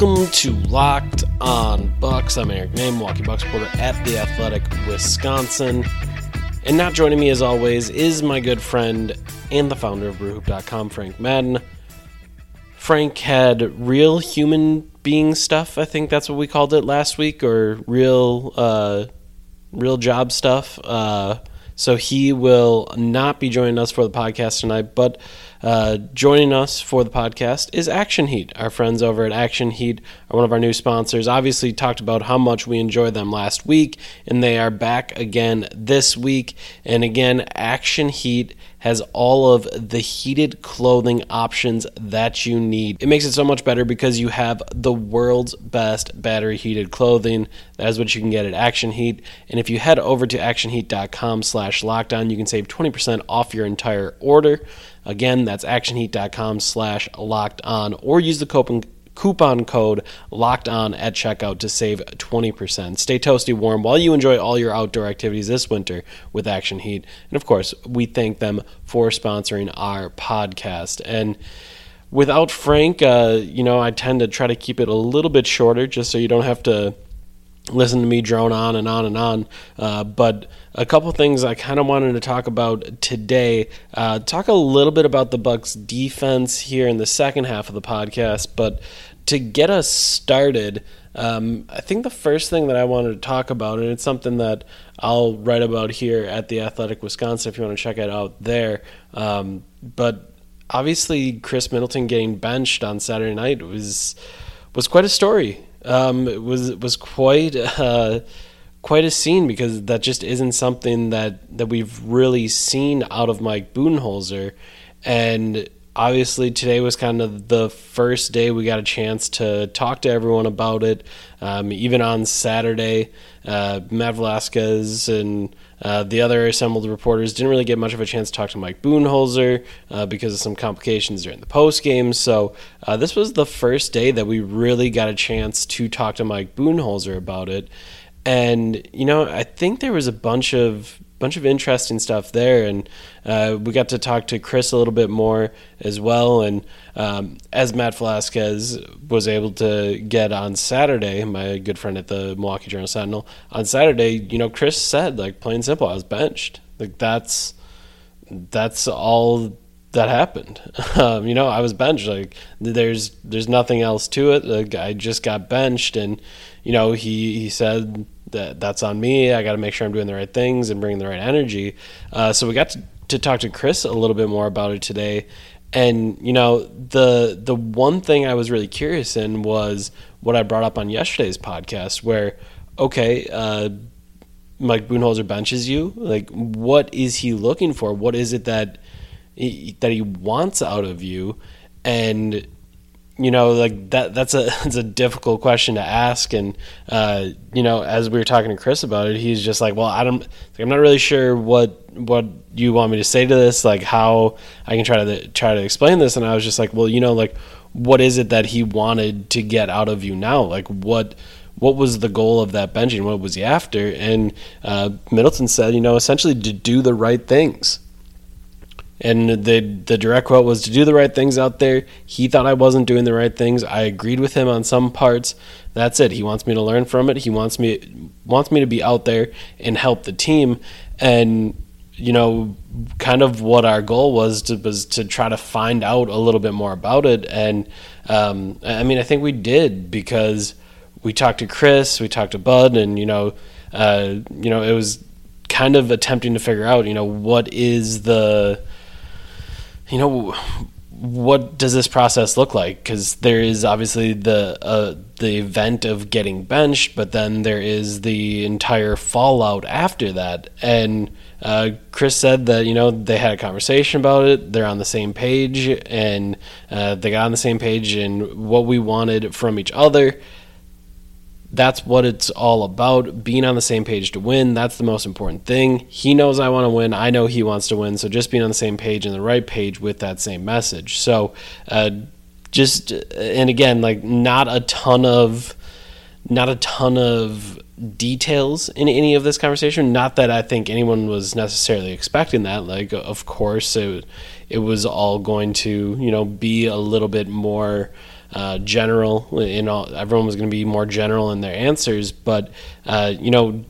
Welcome to Locked On Bucks. I'm Eric Nehm, Milwaukee Bucks reporter at the Athletic, Wisconsin. And not joining me as always is my good friend and the founder of BrewHoop.com, Frank Madden. Frank had real human being stuff. I think that's what we called it last week, or real, uh, real job stuff. Uh, so he will not be joining us for the podcast tonight, but uh, joining us for the podcast is Action Heat. Our friends over at Action Heat are one of our new sponsors. Obviously, talked about how much we enjoyed them last week, and they are back again this week. And again, Action Heat has all of the heated clothing options that you need. It makes it so much better because you have the world's best battery heated clothing. That is what you can get at Action Heat. And if you head over to actionheat.com slash locked on, you can save 20% off your entire order. Again, that's actionheat.com slash locked on or use the coupon coupon code locked on at checkout to save 20%. Stay toasty warm while you enjoy all your outdoor activities this winter with Action Heat. And of course, we thank them for sponsoring our podcast. And without Frank, uh, you know, I tend to try to keep it a little bit shorter just so you don't have to listen to me drone on and on and on. Uh, but a couple things I kind of wanted to talk about today. Uh, talk a little bit about the Bucks defense here in the second half of the podcast. But to get us started, um, I think the first thing that I wanted to talk about, and it's something that I'll write about here at the Athletic Wisconsin if you want to check it out there. Um, but obviously, Khris Middleton getting benched on Saturday night was was quite a story. Um, it was was quite uh, quite a scene because that just isn't something that that we've really seen out of Mike Budenholzer, and obviously today was kind of the first day we got a chance to talk to everyone about it. Um, even on Saturday, uh, Matt Velazquez and uh, the other assembled reporters didn't really get much of a chance to talk to Mike Budenholzer uh, because of some complications during the post game. So uh, this was the first day that we really got a chance to talk to Mike Budenholzer about it. And you know, I think there was a bunch of bunch of interesting stuff there, and uh, we got to talk to Khris a little bit more as well. And um, as Matt Velazquez was able to get on Saturday, my good friend at the Milwaukee Journal Sentinel, on Saturday, you know, Khris said like plain simple, I was benched. Like that's that's all that happened. Um, you know, I was benched. Like there's there's nothing else to it. Like I just got benched, and you know he he said that that's on me. I got to make sure I'm doing the right things and bringing the right energy. Uh, so we got to, to talk to Khris a little bit more about it today. And you know the the one thing I was really curious in was what I brought up on yesterday's podcast, where okay, uh, Mike Budenholzer benches you. Like, what is he looking for? What is it that he, that he wants out of you? And you know, like that that's a that's a difficult question to ask. And uh, you know, as we were talking to Khris about it, he's just like, well, I don't, I'm not really sure what what you want me to say to this, like how I can try to try to explain this. And I was just like, well, you know, like what is it that he wanted to get out of you now? Like what what was the goal of that benching? What was he after? And uh, Middleton said, you know, essentially to do the right things. And the the direct quote was to do the right things out there. He thought I wasn't doing the right things. I agreed with him on some parts. That's it. He wants me to learn from it. He wants me wants me to be out there and help the team. And you know, kind of what our goal was to was to try to find out a little bit more about it. And um, I mean, I think we did because we talked to Khris, we talked to Bud, and you know, uh, you know, it was kind of attempting to figure out, you know, what is the, you know, what does this process look like? Because there is obviously the uh, the event of getting benched, but then there is the entire fallout after that. And uh, Khris said that you know they had a conversation about it. They're on the same page, and uh, they got on the same page in what we wanted from each other that's what it's all about. Being on the same page to win that's the most important thing. He knows i want to win i know he wants to win so just being on the same page and the right page with that same message. So uh, just and again like not a ton of not a ton of details in any of this conversation. Not that i think anyone was necessarily expecting that. Like of course it, it was all going to you know be a little bit more uh, general. You know, everyone was going to be more general in their answers, but uh, you know,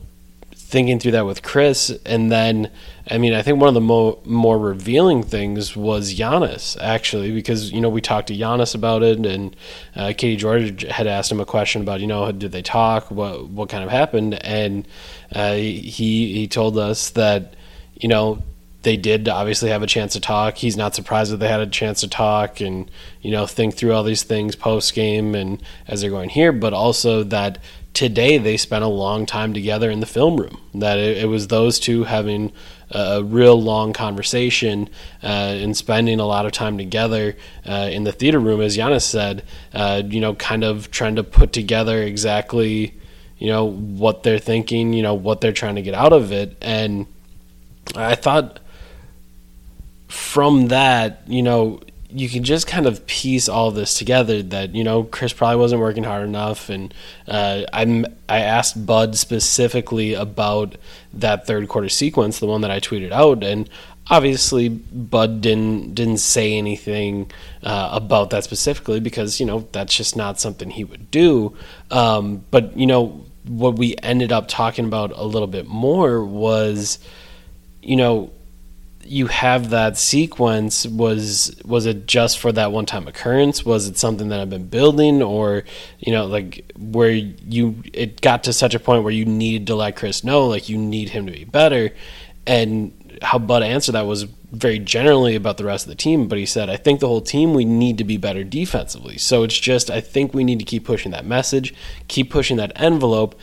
thinking through that with Khris, and then I mean, I think one of the mo- more revealing things was Giannis actually, because you know we talked to Giannis about it, and uh, Katie George had asked him a question about you know did they talk, what what kind of happened, and uh, he he told us that you know they did obviously have a chance to talk. He's not surprised that they had a chance to talk and you know think through all these things post game and as they're going here, but also that today they spent a long time together in the film room. That it, it was those two having a real long conversation uh, and spending a lot of time together uh, in the theater room, as Giannis said. Uh, you know, kind of trying to put together exactly you know what they're thinking, you know what they're trying to get out of it, and I thought from that, you know, you can just kind of piece all this together that you know Khris probably wasn't working hard enough, and uh, I'm I asked Bud specifically about that third quarter sequence, the one that I tweeted out, and obviously Bud didn't didn't say anything uh, about that specifically because you know that's just not something he would do. Um, but you know what we ended up talking about a little bit more was, you know you have that sequence was was it just for that one time occurrence? Was it something that i've been building or you know like where you it got to such a point where you needed to let khris know like you need him to be better? And how bud answered that was very generally about the rest of the team but he said i think the whole team we need to be better defensively. So it's just i think we need to keep pushing that message keep pushing that envelope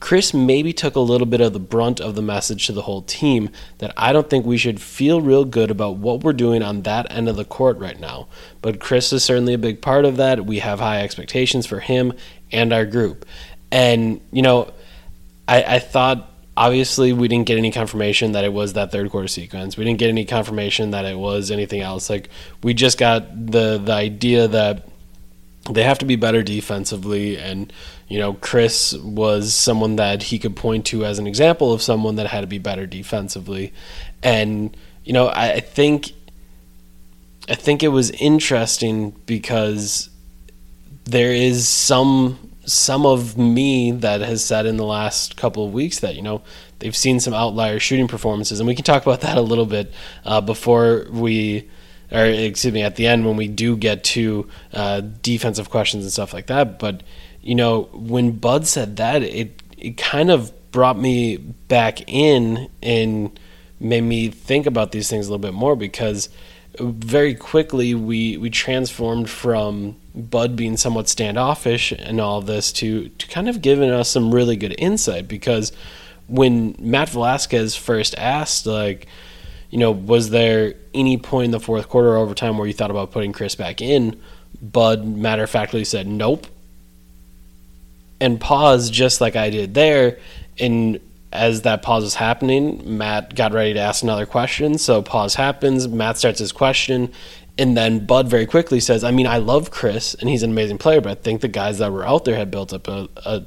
Khris maybe took a little bit of the brunt of the message to the whole team that I don't think we should feel real good about what we're doing on that end of the court right now. But Khris is certainly a big part of that. We have high expectations for him and our group. And, you know, I, I thought obviously we didn't get any confirmation that it was that third quarter sequence. We didn't get any confirmation that it was anything else. Like we just got the the idea that they have to be better defensively and you know khris was someone that he could point to as an example of someone that had to be better defensively and you know i, I think i think it was interesting because there is some some of me that has said in the last couple of weeks that you know they've seen some outlier shooting performances and we can talk about that a little bit uh, before we or excuse me, at the end when we do get to uh, defensive questions and stuff like that. But you know, when Bud said that, it it kind of brought me back in and made me think about these things a little bit more because very quickly we we transformed from Bud being somewhat standoffish and all this to to kind of giving us some really good insight because when Matt Velazquez first asked like you know, was there any point in the fourth quarter overtime where you thought about putting Khris back in? Bud matter of factly said nope. And pause just like I did there. And as that pause was happening, Matt got ready to ask another question. So pause happens, Matt starts his question, and then Bud very quickly says, I mean, I love Khris and he's an amazing player, but I think the guys that were out there had built up a, a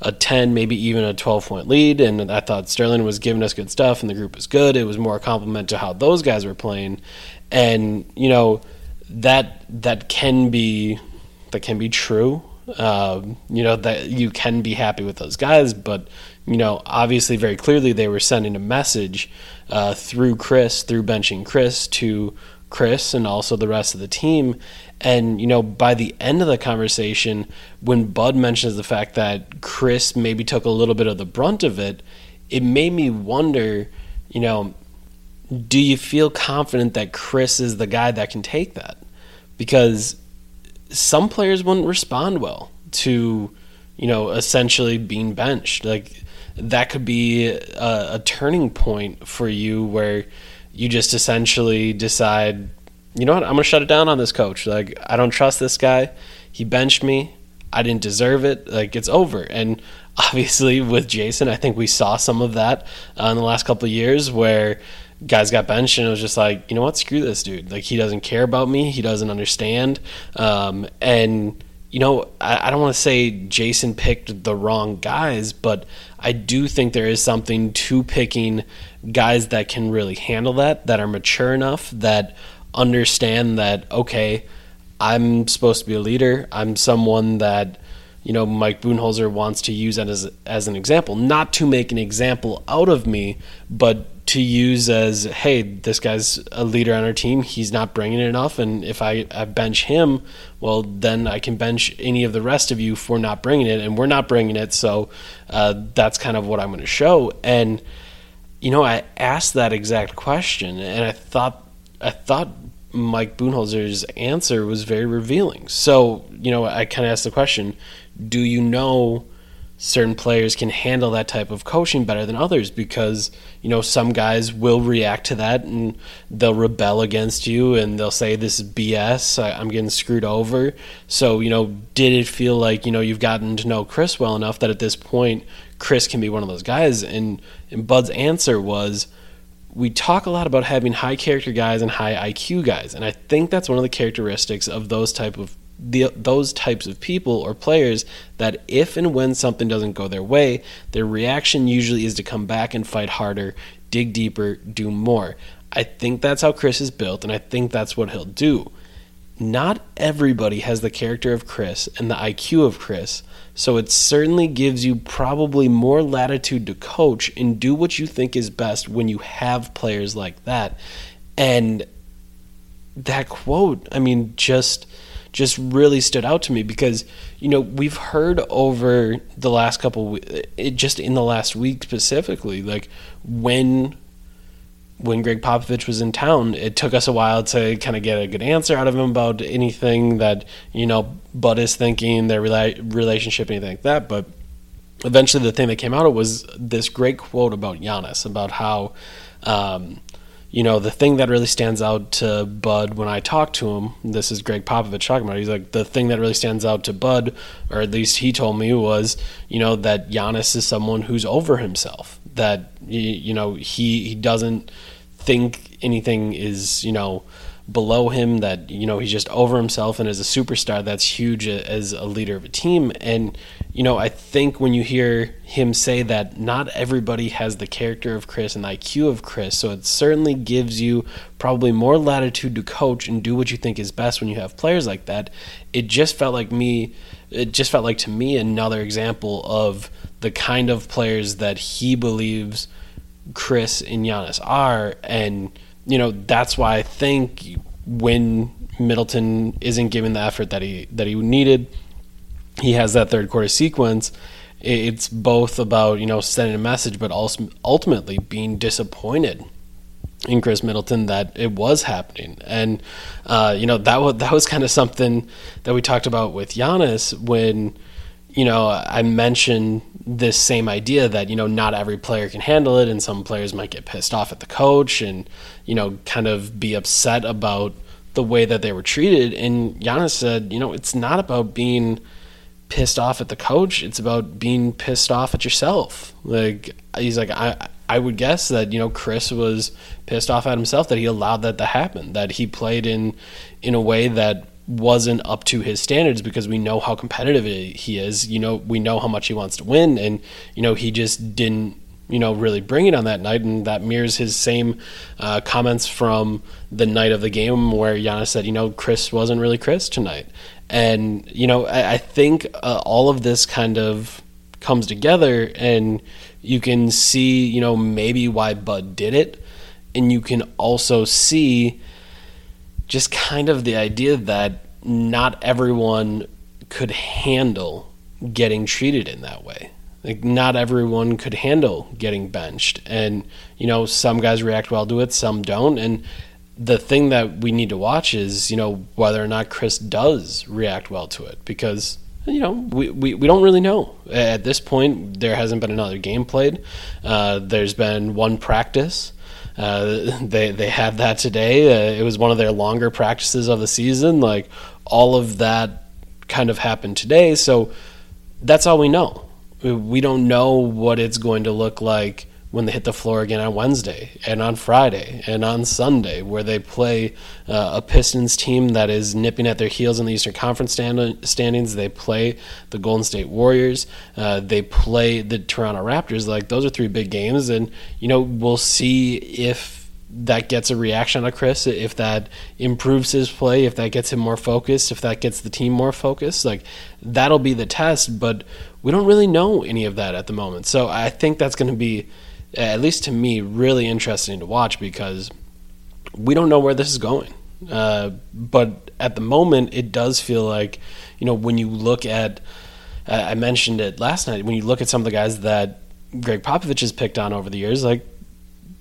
a 10, maybe even a 12 point lead. And I thought Sterling was giving us good stuff and the group was good. It was more a compliment to how those guys were playing. And, you know, that, that can be, that can be true. Um, you know, that you can be happy with those guys, but, you know, obviously very clearly they were sending a message uh, through Khris, through benching Khris to Khris and also the rest of the team. And, you know, by the end of the conversation, when Bud mentions the fact that Khris maybe took a little bit of the brunt of it, it made me wonder, you know, do you feel confident that Khris is the guy that can take that? because some players wouldn't respond well to, you know, essentially being benched. Like that could be a, a turning point for you where you just essentially decide, you know what, I'm going to shut it down on this coach. Like I don't trust this guy. He benched me. I didn't deserve it. Like it's over. And obviously with Jason, I think we saw some of that uh, in the last couple of years where guys got benched and it was just like, you know what, screw this dude. Like he doesn't care about me. He doesn't understand. Um, and you know, I, I don't want to say Jason picked the wrong guys, but I do think there is something to picking guys that can really handle that, that are mature enough, that understand that, okay, I'm supposed to be a leader. I'm someone that, you know, Mike Budenholzer wants to use as, as an example, not to make an example out of me, but to use as, hey, this guy's a leader on our team. He's not bringing it enough. And if I, I bench him, well, then I can bench any of the rest of you for not bringing it. And we're not bringing it. So uh, that's kind of what I'm going to show. And, you know, I asked that exact question and I thought, I thought Mike Budenholzer's answer was very revealing. So, you know, I kind of asked the question do you know certain players can handle that type of coaching better than others? Because, you know, some guys will react to that and they'll rebel against you and they'll say, This is BS. I, I'm getting screwed over. So, you know, did it feel like, you know, you've gotten to know Khris well enough that at this point, Khris can be one of those guys? And, and Bud's answer was, we talk a lot about having high character guys and high IQ guys, and I think that's one of the characteristics of those type of the, those types of people or players that if and when something doesn't go their way, their reaction usually is to come back and fight harder, dig deeper, do more. I think that's how Khris is built, and I think that's what he'll do. Not everybody has the character of Khris and the IQ of Khris, so it certainly gives you probably more latitude to coach and do what you think is best when you have players like that. And that quote, I mean, just just really stood out to me because you know we've heard over the last couple it just in the last week specifically like when when Gregg Popovich was in town, it took us a while to kind of get a good answer out of him about anything that you know Bud is thinking, their rela- relationship, anything like that. But eventually, the thing that came out of it was this great quote about Giannis, about how um, you know the thing that really stands out to Bud when I talk to him. This is Gregg Popovich talking about. It, he's like the thing that really stands out to Bud, or at least he told me, was you know that Giannis is someone who's over himself. That you, you know he he doesn't think anything is you know below him that you know he's just over himself and as a superstar that's huge as a leader of a team. And you know I think when you hear him say that not everybody has the character of Khris and the IQ of Khris so it certainly gives you probably more latitude to coach and do what you think is best when you have players like that. It just felt like me it just felt like to me another example of the kind of players that he believes Khris and Giannis are, and you know that's why I think when Middleton isn't given the effort that he that he needed, he has that third quarter sequence. It's both about you know sending a message, but also ultimately being disappointed in Khris Middleton that it was happening, and uh, you know that was that was kind of something that we talked about with Giannis when you know, I mentioned this same idea that, you know, not every player can handle it and some players might get pissed off at the coach and, you know, kind of be upset about the way that they were treated. And Giannis said, you know, it's not about being pissed off at the coach, it's about being pissed off at yourself. Like he's like I I would guess that, you know, Khris was pissed off at himself that he allowed that to happen, that he played in in a way that wasn't up to his standards because we know how competitive he is. You know, we know how much he wants to win, and you know he just didn't. You know, really bring it on that night, and that mirrors his same uh, comments from the night of the game where Giannis said, "You know, Khris wasn't really Khris tonight," and you know, I, I think uh, all of this kind of comes together, and you can see, you know, maybe why Bud did it, and you can also see just kind of the idea that not everyone could handle getting treated in that way. Like not everyone could handle getting benched, and you know some guys react well to it, some don't, and the thing that we need to watch is, you know, whether or not Khris does react well to it because, you know, we, we, we don't really know. At this point, there hasn't been another game played. Uh, there's been one practice. Uh, they they had that today. Uh, it was one of their longer practices of the season. Like all of that kind of happened today. So that's all we know. We don't know what it's going to look like when they hit the floor again on Wednesday and on Friday and on Sunday, where they play uh, a Pistons team that is nipping at their heels in the Eastern Conference stand- standings. They play the Golden State Warriors. Uh, they play the Toronto Raptors. Like those are three big games, and you know we'll see if that gets a reaction out of Khris, if that improves his play, if that gets him more focused, if that gets the team more focused, like that'll be the test. But we don't really know any of that at the moment. So I think that's going to be, at least to me, really interesting to watch because we don't know where this is going. Uh, but at the moment, it does feel like, you know, when you look at, I mentioned it last night, when you look at some of the guys that Gregg Popovich has picked on over the years, like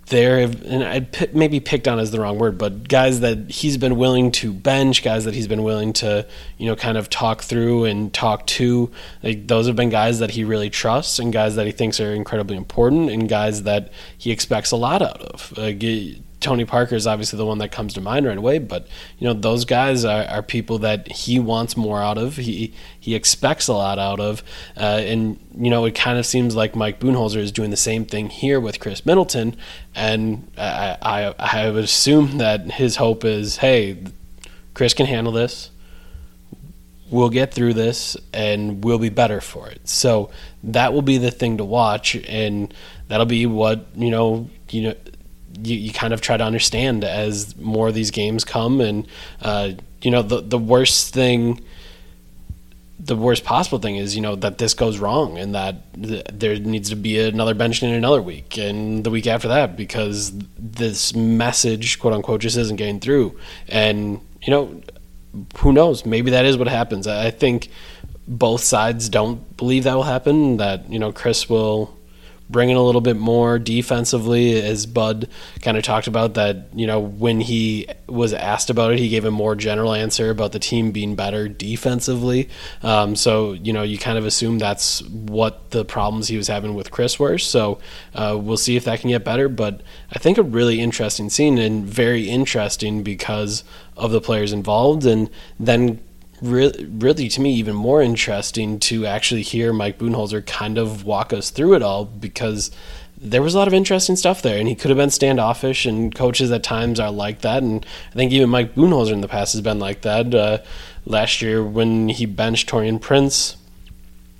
there and I p- maybe picked on is the wrong word, but guys that he's been willing to bench, guys that he's been willing to, you know, kind of talk through and talk to. Like those have been guys that he really trusts and guys that he thinks are incredibly important and guys that he expects a lot out of. Like, Tony Parker is obviously the one that comes to mind right away, but you know those guys are, are people that he wants more out of. He he expects a lot out of, uh, and you know it kind of seems like Mike Budenholzer is doing the same thing here with Khris Middleton, and I I, I would assume that his hope is, hey, Khris can handle this. We'll get through this, and we'll be better for it. So that will be the thing to watch, and that'll be what you know you know you, you kind of try to understand as more of these games come and uh, you know the the worst thing the worst possible thing is you know that this goes wrong and that th- there needs to be another bench in another week and the week after that because this message quote unquote just isn't getting through. And you know who knows? Maybe that is what happens. I think both sides don't believe that will happen that you know khris will bring in a little bit more defensively, as Bud kind of talked about that. You know, when he was asked about it, he gave a more general answer about the team being better defensively. Um, so you know, you kind of assume that's what the problems he was having with Khris were. So uh, we'll see if that can get better. But I think a really interesting scene and very interesting because of the players involved, and then really, really to me even more interesting to actually hear Mike Budenholzer kind of walk us through it all because there was a lot of interesting stuff there, and he could have been standoffish, and coaches at times are like that, and I think even Mike Budenholzer in the past has been like that. Uh, last year when he benched Taurean Prince,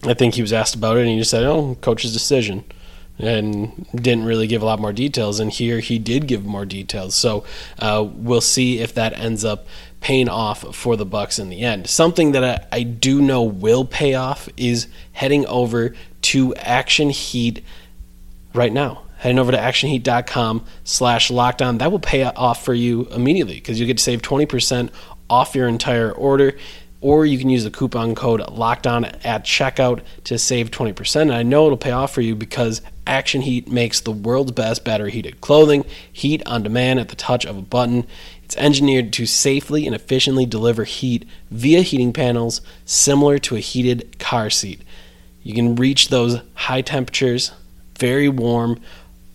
I think he was asked about it, and he just said, "Oh, coach's decision." and didn't really give a lot more details. And here he did give more details. So uh, we'll see if that ends up paying off for the Bucks in the end. Something that I, I do know will pay off is heading over to Action Heat right now. Heading over to actionheat.com slash locked on. That will pay off for you immediately because you get to save 20% off your entire order or you can use the coupon code locked on at checkout to save 20% and i know it'll pay off for you because action heat makes the world's best battery heated clothing heat on demand at the touch of a button it's engineered to safely and efficiently deliver heat via heating panels similar to a heated car seat you can reach those high temperatures very warm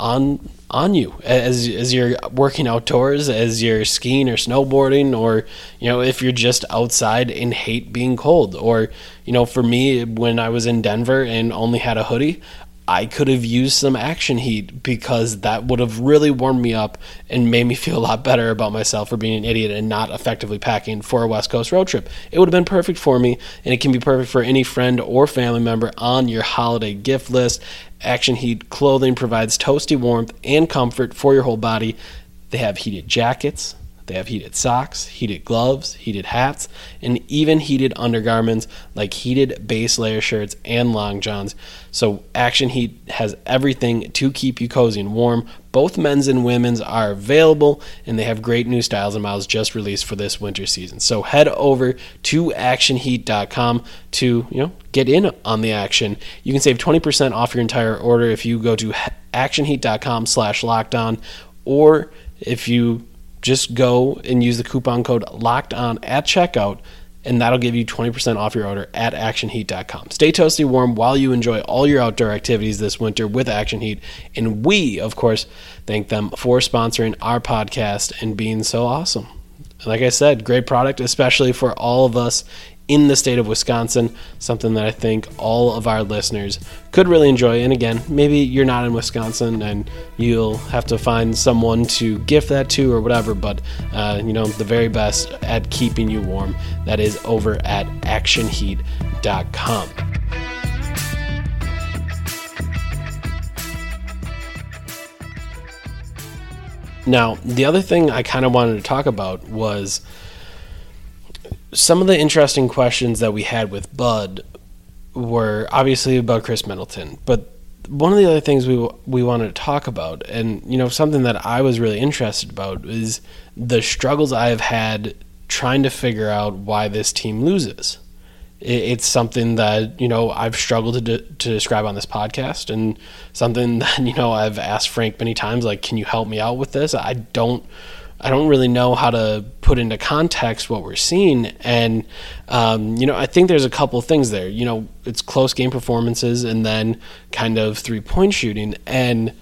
on on you as as you're working outdoors, as you're skiing or snowboarding, or you know if you're just outside and hate being cold, or you know for me when I was in Denver and only had a hoodie. I could have used some action heat because that would have really warmed me up and made me feel a lot better about myself for being an idiot and not effectively packing for a West Coast road trip. It would have been perfect for me, and it can be perfect for any friend or family member on your holiday gift list. Action Heat clothing provides toasty warmth and comfort for your whole body. They have heated jackets, they have heated socks, heated gloves, heated hats, and even heated undergarments like heated base layer shirts and long johns. So, Action Heat has everything to keep you cozy and warm. Both men's and women's are available, and they have great new styles and models just released for this winter season. So, head over to actionheat.com to you know get in on the action. You can save 20% off your entire order if you go to actionheat.com slash locked on, or if you just go and use the coupon code locked on at checkout and that'll give you 20% off your order at actionheat.com. Stay toasty warm while you enjoy all your outdoor activities this winter with Action Heat. And we, of course, thank them for sponsoring our podcast and being so awesome. Like I said, great product, especially for all of us in the state of Wisconsin, something that I think all of our listeners could really enjoy. And again, maybe you're not in Wisconsin and you'll have to find someone to gift that to or whatever, but uh, you know, the very best at keeping you warm, that is over at actionheat.com. Now, the other thing I kind of wanted to talk about was some of the interesting questions that we had with Bud were obviously about Khris Middleton, but one of the other things we we wanted to talk about, and you know, something that I was really interested about is the struggles I have had trying to figure out why this team loses. It- It's something that you know I've struggled to de- to describe on this podcast, and something that you know I've asked Frank many times, like, can you help me out with this? I don't I don't really know how to put into context what we're seeing. And, um, you know, I think there's a couple things there. You know, it's close game performances and then kind of three point shooting. And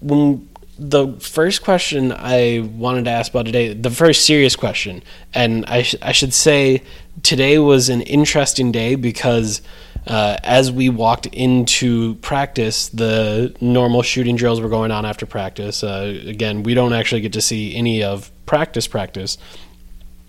when the first question I wanted to ask about today, the first serious question, and I, sh- I should say today was an interesting day because uh, as we walked into practice, the normal shooting drills were going on after practice. Uh, again, we don't actually get to see any of practice practice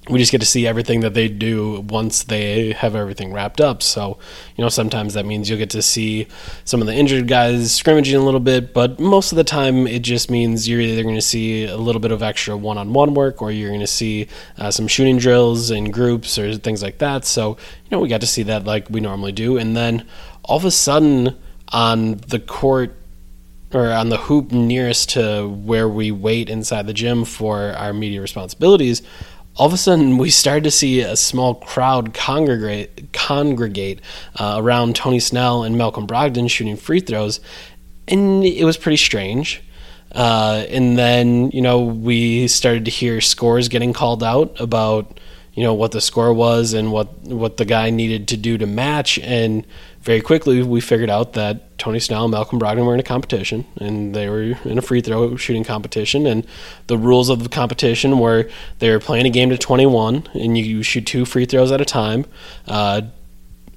we just get to see everything that they do once they have everything wrapped up. So, you know, sometimes that means you'll get to see some of the injured guys scrimmaging a little bit, but most of the time it just means you're either going to see a little bit of extra one on one work or you're going to see uh, some shooting drills in groups or things like that. So, you know, we got to see that like we normally do. And then all of a sudden on the court, or on the hoop nearest to where we wait inside the gym for our media responsibilities, all of a sudden we started to see a small crowd congregate congregate uh, around Tony Snell and Malcolm Brogdon shooting free throws, and it was pretty strange. Uh, and then you know we started to hear scores getting called out about you know what the score was and what what the guy needed to do to match and very quickly we figured out that Tony Snell and Malcolm Brogdon were in a competition and they were in a free throw shooting competition and the rules of the competition were they were playing a game to 21 and you shoot two free throws at a time uh,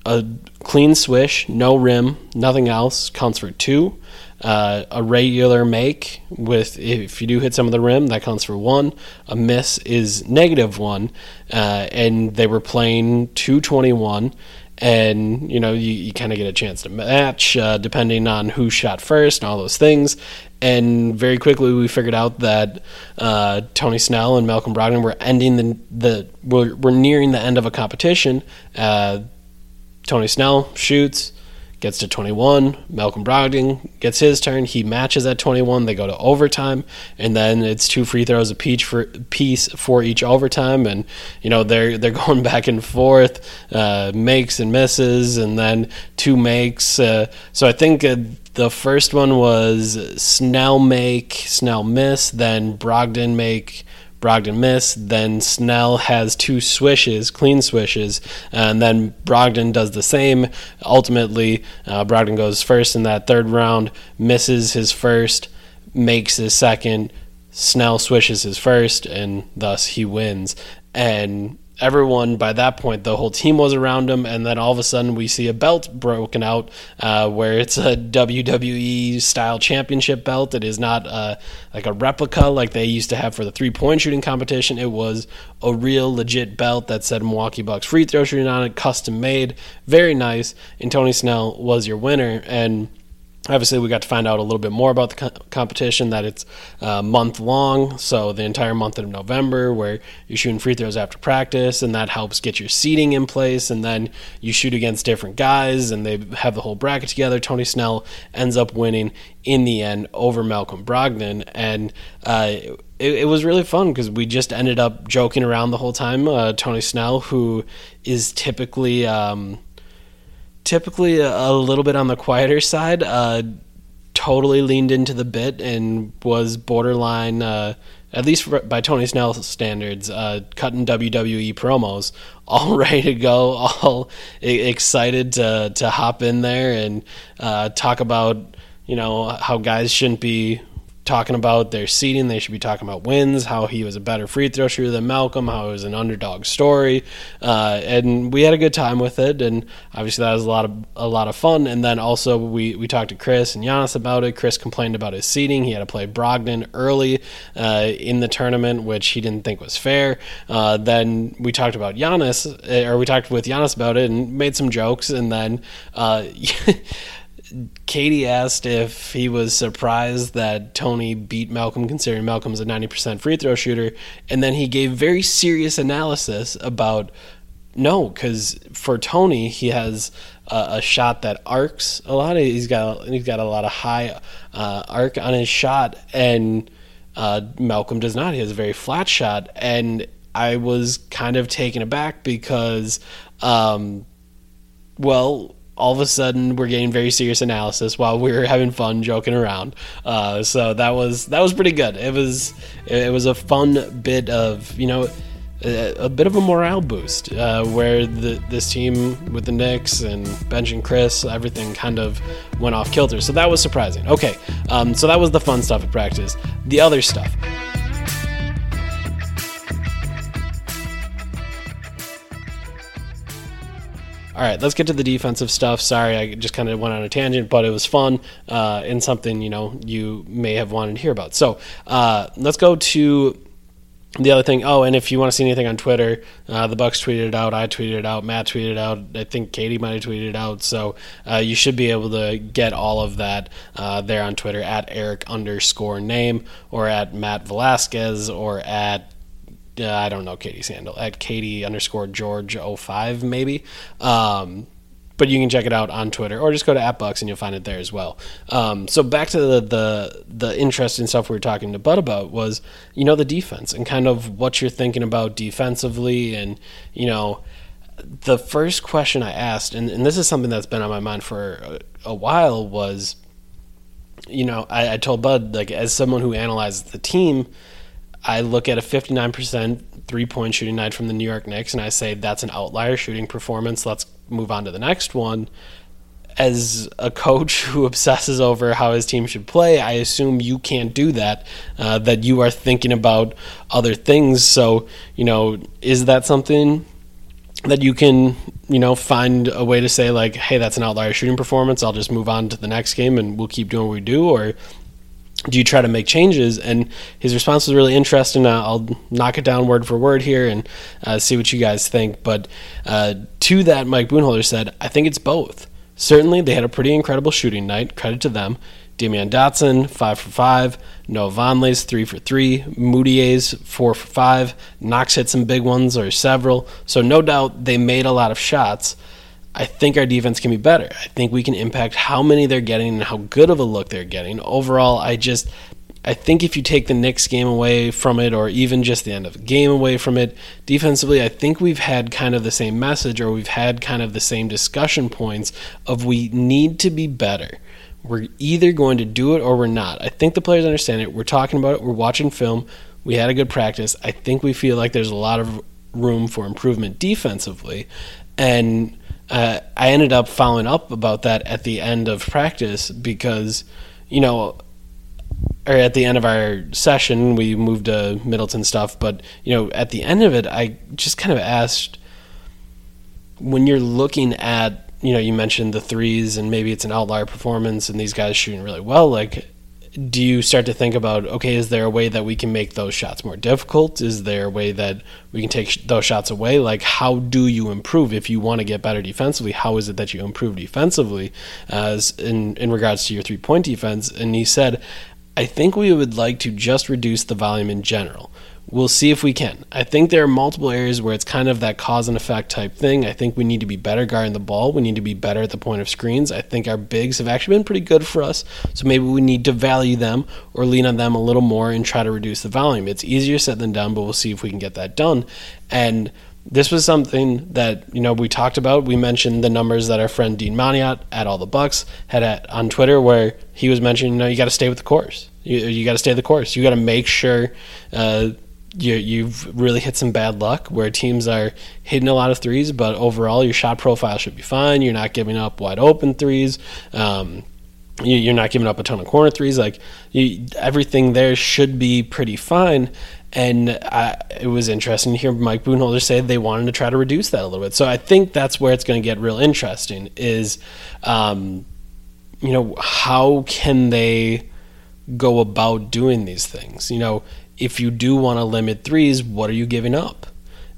a clean swish no rim nothing else counts for two. Uh, a regular make with if you do hit some of the rim that counts for one. A miss is negative one uh, and they were playing 221 and you know you, you kind of get a chance to match uh, depending on who shot first and all those things. And very quickly we figured out that uh, Tony Snell and Malcolm Brogdon were ending the the were, were nearing the end of a competition. Uh, Tony Snell shoots, gets to 21. Malcolm Brogdon gets his turn. He matches at 21. They go to overtime, and then it's two free throws a piece for piece for each overtime. And you know they're they're going back and forth, uh, makes and misses, and then two makes. Uh, so I think. Uh, the first one was Snell make, Snell miss, then Brogdon make, Brogdon miss. Then Snell has two swishes, clean swishes, and then Brogdon does the same. Ultimately, uh, Brogdon goes first in that third round, misses his first, makes his second. Snell swishes his first, and thus he wins. And everyone by that point the whole team was around him and then all of a sudden we see a belt broken out uh, where it's a wwe style championship belt. It is not uh, like a replica like they used to have for the three point shooting competition. It was a real legit belt that said milwaukee bucks free throw shooting on it custom made very nice. And tony snell was your winner. And Obviously, we got to find out a little bit more about the co- competition. That it's uh, month long, so the entire month of November, where you're shooting free throws after practice, and that helps get your seating in place. And then you shoot against different guys, and they have the whole bracket together. Tony Snell ends up winning in the end over Malcolm Brogdon, and uh, it, it was really fun because we just ended up joking around the whole time. Uh, Tony Snell, who is typically. Um, typically a, a little bit on the quieter side. Uh, totally leaned into the bit and was borderline, uh, at least for, by Tony Snell standards, uh, cutting WWE promos, all ready to go, all excited to to hop in there and uh, talk about you know how guys shouldn't be talking about their seeding. They should be talking about wins, how he was a better free throw shooter than Malcolm, how it was an underdog story, uh, and we had a good time with it. And obviously that was a lot of a lot of fun. And then also we we talked to Khris and Giannis about it. Khris complained about his seeding. He had to play Brogdon early uh, in the tournament, which he didn't think was fair. Uh, then we talked about Giannis, uh, or we talked with Giannis about it and made some jokes. And then. Katie asked if he was surprised that Tony beat Malcolm, considering Malcolm's a 90% free throw shooter. And then he gave very serious analysis about no, because for Tony, he has a, a shot that arcs a lot. He's got he's got a lot of high uh, arc on his shot, and uh, Malcolm does not. He has a very flat shot, and I was kind of taken aback because, um, well, all of a sudden we're getting very serious analysis while we are having fun joking around. Uh, so that was that was pretty good. It was it was a fun bit of you know a, a bit of a morale boost uh, where the, this team with the Knicks and Bench and Khris everything kind of went off kilter. So that was surprising. Okay, um, so that was the fun stuff at practice. The other stuff. All right, let's get to the defensive stuff. Sorry, I just kind of went on a tangent, but it was fun uh, and something you know you may have wanted to hear about. So uh, let's go to the other thing. Oh, and if you want to see anything on Twitter, uh, the Bucks tweeted it out, I tweeted it out, Matt tweeted it out. I think Katie might have tweeted it out. So uh, you should be able to get all of that uh, there on Twitter at Eric underscore Nehm or at Matt Velazquez or at uh, I don't know Katie's handle at Katie underscore George 05 maybe. Um, but you can check it out on Twitter or just go to AppBucks and you'll find it there as well. Um, so back to the, the the interesting stuff we were talking to Bud about was you know the defense and kind of what you're thinking about defensively and you know the first question I asked and, and this is something that's been on my mind for a, a while was you know I, I told Bud like as someone who analyzes the team I look at a 59% three point shooting night from the New York Knicks and I say that's an outlier shooting performance. Let's move on to the next one. As a coach who obsesses over how his team should play, I assume you can't do that, uh, that you are thinking about other things. So, you know, is that something that you can, you know, find a way to say, like, hey, that's an outlier shooting performance. I'll just move on to the next game and we'll keep doing what we do? Or do you try to make changes? And his response was really interesting. I'll knock it down word for word here and uh, see what you guys think. But uh, to that, Mike Budenholzer said, I think it's both. Certainly, they had a pretty incredible shooting night. Credit to them. Damyean Dotson, 5 for 5. Noah Vonleh's 3 for 3. Mudiay's 4 for 5. Knox hit some big ones or several. So, no doubt they made a lot of shots. I think our defense can be better. I think we can impact how many they're getting and how good of a look they're getting. Overall, I just I think if you take the Knicks game away from it or even just the end of the game away from it, defensively, I think we've had kind of the same message or we've had kind of the same discussion points of we need to be better. We're either going to do it or we're not. I think the players understand it. We're talking about it. We're watching film. We had a good practice. I think we feel like there's a lot of room for improvement defensively. And uh, I ended up following up about that at the end of practice because, you know, or at the end of our session, we moved to Middleton stuff. But you know, at the end of it, I just kind of asked when you're looking at, you know, you mentioned the threes and maybe it's an outlier performance and these guys shooting really well. Like, do you start to think about okay is there a way that we can make those shots more difficult? Is there a way that we can take sh- those shots away? Like how do you improve? If you want to get better defensively how is it that you improve defensively? As in in regards to your three point defense and he said i think we would like to just reduce the volume in general We'll see if we can. I think there are multiple areas where it's kind of that cause and effect type thing. I think we need to be better guarding the ball. We need to be better at the point of screens. I think our bigs have actually been pretty good for us. So maybe we need to value them or lean on them a little more and try to reduce the volume. It's easier said than done, but we'll see if we can get that done. And this was something that you know we talked about. We mentioned the numbers that our friend Dean Maniot at All the Bucks had at, on Twitter, where he was mentioning, you know, you got to stay with the course. You, you got to stay the course. You got to make sure uh, you, you've really hit some bad luck where teams are hitting a lot of threes, but overall your shot profile should be fine. You're not giving up wide open threes. Um, you, you're not giving up a ton of corner threes. Like you, everything there should be pretty fine. And I, it was interesting to hear Mike Budenholzer say they wanted to try to reduce that a little bit. So I think that's where it's going to get real interesting. Is um, you know how can they go about doing these things? You know, if you do want to limit threes, what are you giving up?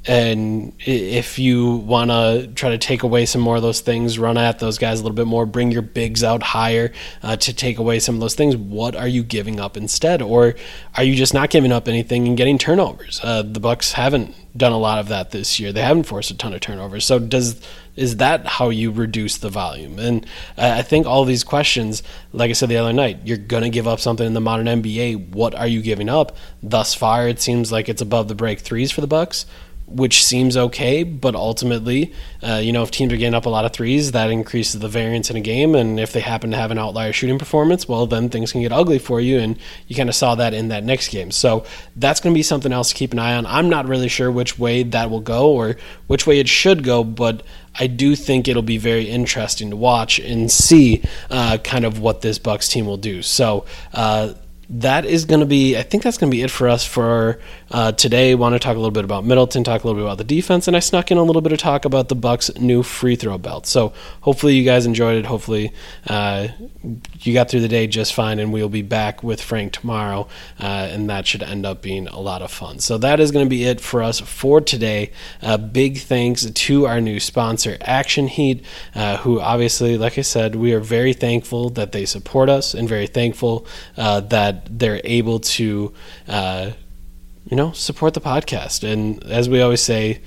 And if you want to try to take away some more of those things, run at those guys a little bit more, bring your bigs out higher uh, to take away some of those things, what are you giving up instead? Or are you just not giving up anything and getting turnovers? Uh, the Bucks haven't done a lot of that this year. They haven't forced a ton of turnovers. So does is that how you reduce the volume? And I think all these questions, like I said the other night, you're going to give up something in the modern NBA. What are you giving up? Thus far, it seems like it's above the break threes for the Bucks, which seems okay. But ultimately, uh, you know, if teams are getting up a lot of threes, that increases the variance in a game. And if they happen to have an outlier shooting performance, well, then things can get ugly for you. And you kind of saw that in that next game. So that's going to be something else to keep an eye on. I'm not really sure which way that will go or which way it should go, but I do think it'll be very interesting to watch and see uh, kind of what this Bucks team will do. So uh, that is going to be, I think that's going to be it for us for uh, today. Want to talk a little bit about Middleton, talk a little bit about the defense, and I snuck in a little bit of talk about the Bucks' new free throw belt. So hopefully you guys enjoyed it. Hopefully uh, you got through the day just fine, and we'll be back with Frank tomorrow, uh, and that should end up being a lot of fun. So that is going to be it for us for today. Uh, big thanks to our new sponsor, Action Heat, uh, who obviously, like I said, we are very thankful that they support us, and very thankful uh, they're able to, uh, you know, support the podcast. And as we always say,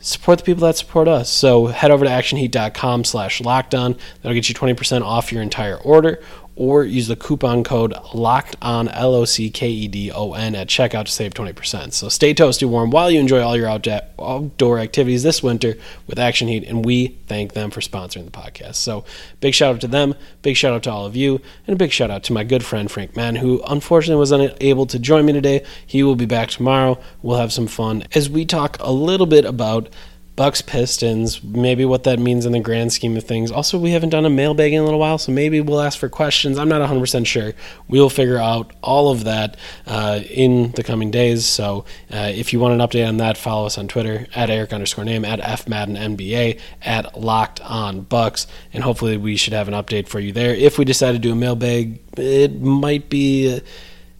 support the people that support us. So head over to actionheat.com slash lockdown. That'll get you 20% off your entire order. Or use the coupon code locked on L O C K E D O N at checkout to save 20%. So stay toasty warm while you enjoy all your outdoor activities this winter with Action Heat, and we thank them for sponsoring the podcast. So big shout out to them, big shout out to all of you, and a big shout out to my good friend Frank Madden, who unfortunately was unable to join me today. He will be back tomorrow. We'll have some fun as we talk a little bit about Bucks Pistons, maybe what that means in the grand scheme of things. Also, we haven't done a mailbag in a little while, so maybe we'll ask for questions. I'm not 100% sure. We'll figure out all of that uh, in the coming days. So uh, if you want an update on that, follow us on Twitter at Eric underscore Nehm, at FMaddenNBA, at Locked On Bucks, and hopefully we should have an update for you there. If we decide to do a mailbag, it might be. Uh,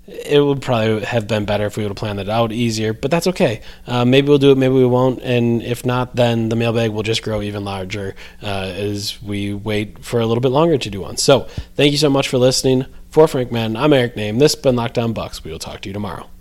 it would probably have been better if we would have planned it out easier, but that's okay. Uh, maybe we'll do it, maybe we won't, and if not, then the mailbag will just grow even larger uh, as we wait for a little bit longer to do one. So, thank you so much for listening. For Frank Madden, I'm Eric Nehm. This has been Locked On Bucks. We will talk to you tomorrow.